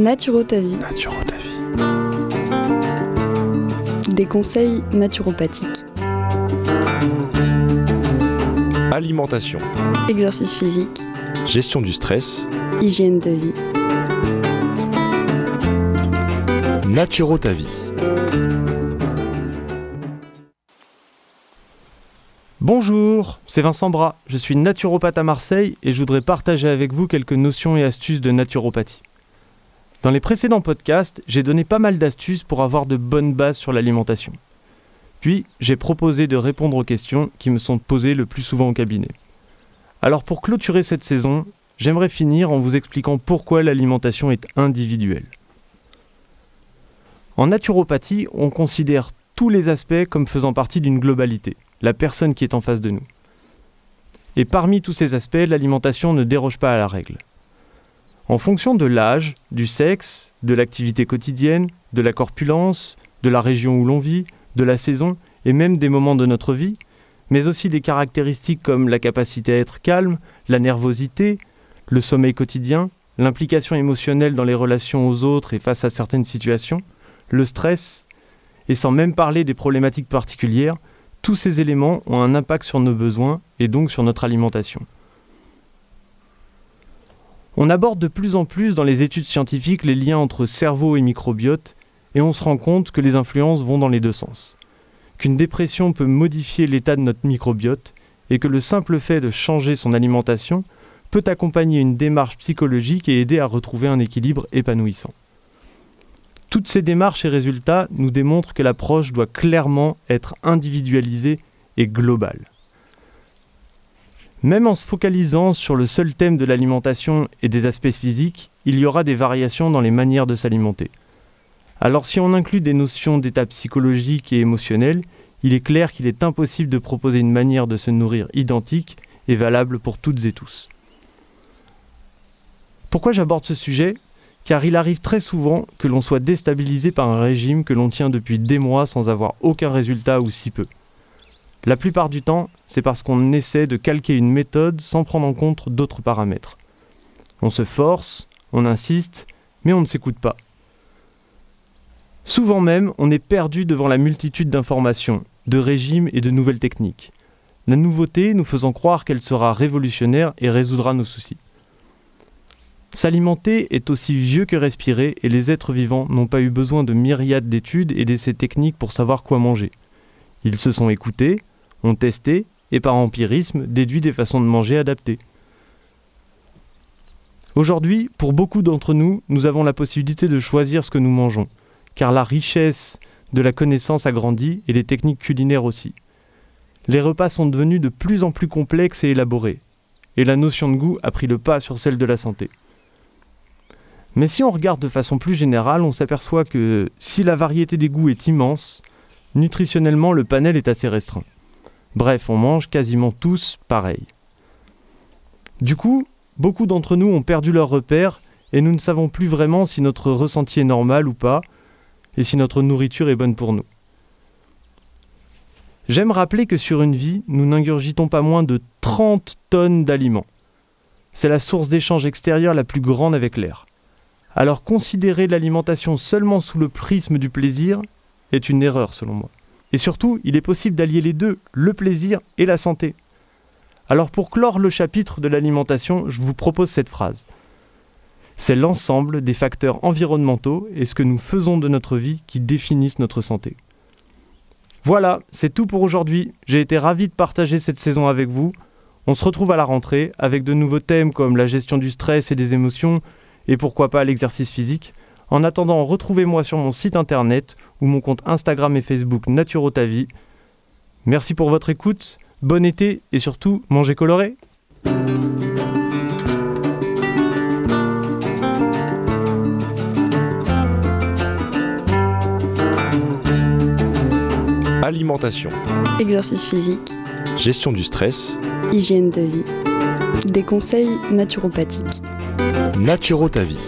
Naturo ta vie. Naturo ta vie. Des conseils naturopathiques. Alimentation. Exercice physique. Gestion du stress. Hygiène de vie. Naturo ta vie. Bonjour, c'est Vincent Bras, je suis naturopathe à Marseille et je voudrais partager avec vous quelques notions et astuces de naturopathie. Dans les précédents podcasts, j'ai donné pas mal d'astuces pour avoir de bonnes bases sur l'alimentation. Puis, j'ai proposé de répondre aux questions qui me sont posées le plus souvent au cabinet. Alors pour clôturer cette saison, j'aimerais finir en vous expliquant pourquoi l'alimentation est individuelle. En naturopathie, on considère tous les aspects comme faisant partie d'une globalité la personne qui est en face de nous. Et parmi tous ces aspects, l'alimentation ne déroge pas à la règle. En fonction de l'âge, du sexe, de l'activité quotidienne, de la corpulence, de la région où l'on vit, de la saison et même des moments de notre vie, mais aussi des caractéristiques comme la capacité à être calme, la nervosité, le sommeil quotidien, l'implication émotionnelle dans les relations aux autres et face à certaines situations, le stress, et sans même parler des problématiques particulières, tous ces éléments ont un impact sur nos besoins et donc sur notre alimentation. On aborde de plus en plus dans les études scientifiques les liens entre cerveau et microbiote et on se rend compte que les influences vont dans les deux sens. Qu'une dépression peut modifier l'état de notre microbiote et que le simple fait de changer son alimentation peut accompagner une démarche psychologique et aider à retrouver un équilibre épanouissant. Toutes ces démarches et résultats nous démontrent que l'approche doit clairement être individualisée et globale. Même en se focalisant sur le seul thème de l'alimentation et des aspects physiques, il y aura des variations dans les manières de s'alimenter. Alors si on inclut des notions d'état psychologique et émotionnel, il est clair qu'il est impossible de proposer une manière de se nourrir identique et valable pour toutes et tous. Pourquoi j'aborde ce sujet? Car il arrive très souvent que l'on soit déstabilisé par un régime que l'on tient depuis des mois sans avoir aucun résultat ou si peu. La plupart du temps, c'est parce qu'on essaie de calquer une méthode sans prendre en compte d'autres paramètres. On se force, on insiste, mais on ne s'écoute pas. Souvent même, on est perdu devant la multitude d'informations, de régimes et de nouvelles techniques. La nouveauté nous faisant croire qu'elle sera révolutionnaire et résoudra nos soucis. S'alimenter est aussi vieux que respirer et les êtres vivants n'ont pas eu besoin de myriades d'études et d'essais techniques pour savoir quoi manger. Ils se sont écoutés, ont testé et par empirisme déduit des façons de manger adaptées. Aujourd'hui, pour beaucoup d'entre nous, nous avons la possibilité de choisir ce que nous mangeons, car la richesse de la connaissance a grandi et les techniques culinaires aussi. Les repas sont devenus de plus en plus complexes et élaborés, et la notion de goût a pris le pas sur celle de la santé. Mais si on regarde de façon plus générale, on s'aperçoit que si la variété des goûts est immense, nutritionnellement le panel est assez restreint. Bref, on mange quasiment tous pareil. Du coup, beaucoup d'entre nous ont perdu leur repère et nous ne savons plus vraiment si notre ressenti est normal ou pas, et si notre nourriture est bonne pour nous. J'aime rappeler que sur une vie, nous n'ingurgitons pas moins de 30 tonnes d'aliments. C'est la source d'échange extérieur la plus grande avec l'air. Alors considérer l'alimentation seulement sous le prisme du plaisir est une erreur selon moi. Et surtout, il est possible d'allier les deux, le plaisir et la santé. Alors pour clore le chapitre de l'alimentation, je vous propose cette phrase. C'est l'ensemble des facteurs environnementaux et ce que nous faisons de notre vie qui définissent notre santé. Voilà, c'est tout pour aujourd'hui. J'ai été ravi de partager cette saison avec vous. On se retrouve à la rentrée avec de nouveaux thèmes comme la gestion du stress et des émotions, et pourquoi pas l'exercice physique. En attendant, retrouvez-moi sur mon site internet ou mon compte Instagram et Facebook Naturotavie. Merci pour votre écoute, bon été et surtout mangez coloré. Alimentation. Exercice physique. Gestion du stress. Hygiène de vie. Des conseils naturopathiques. Naturo ta vie.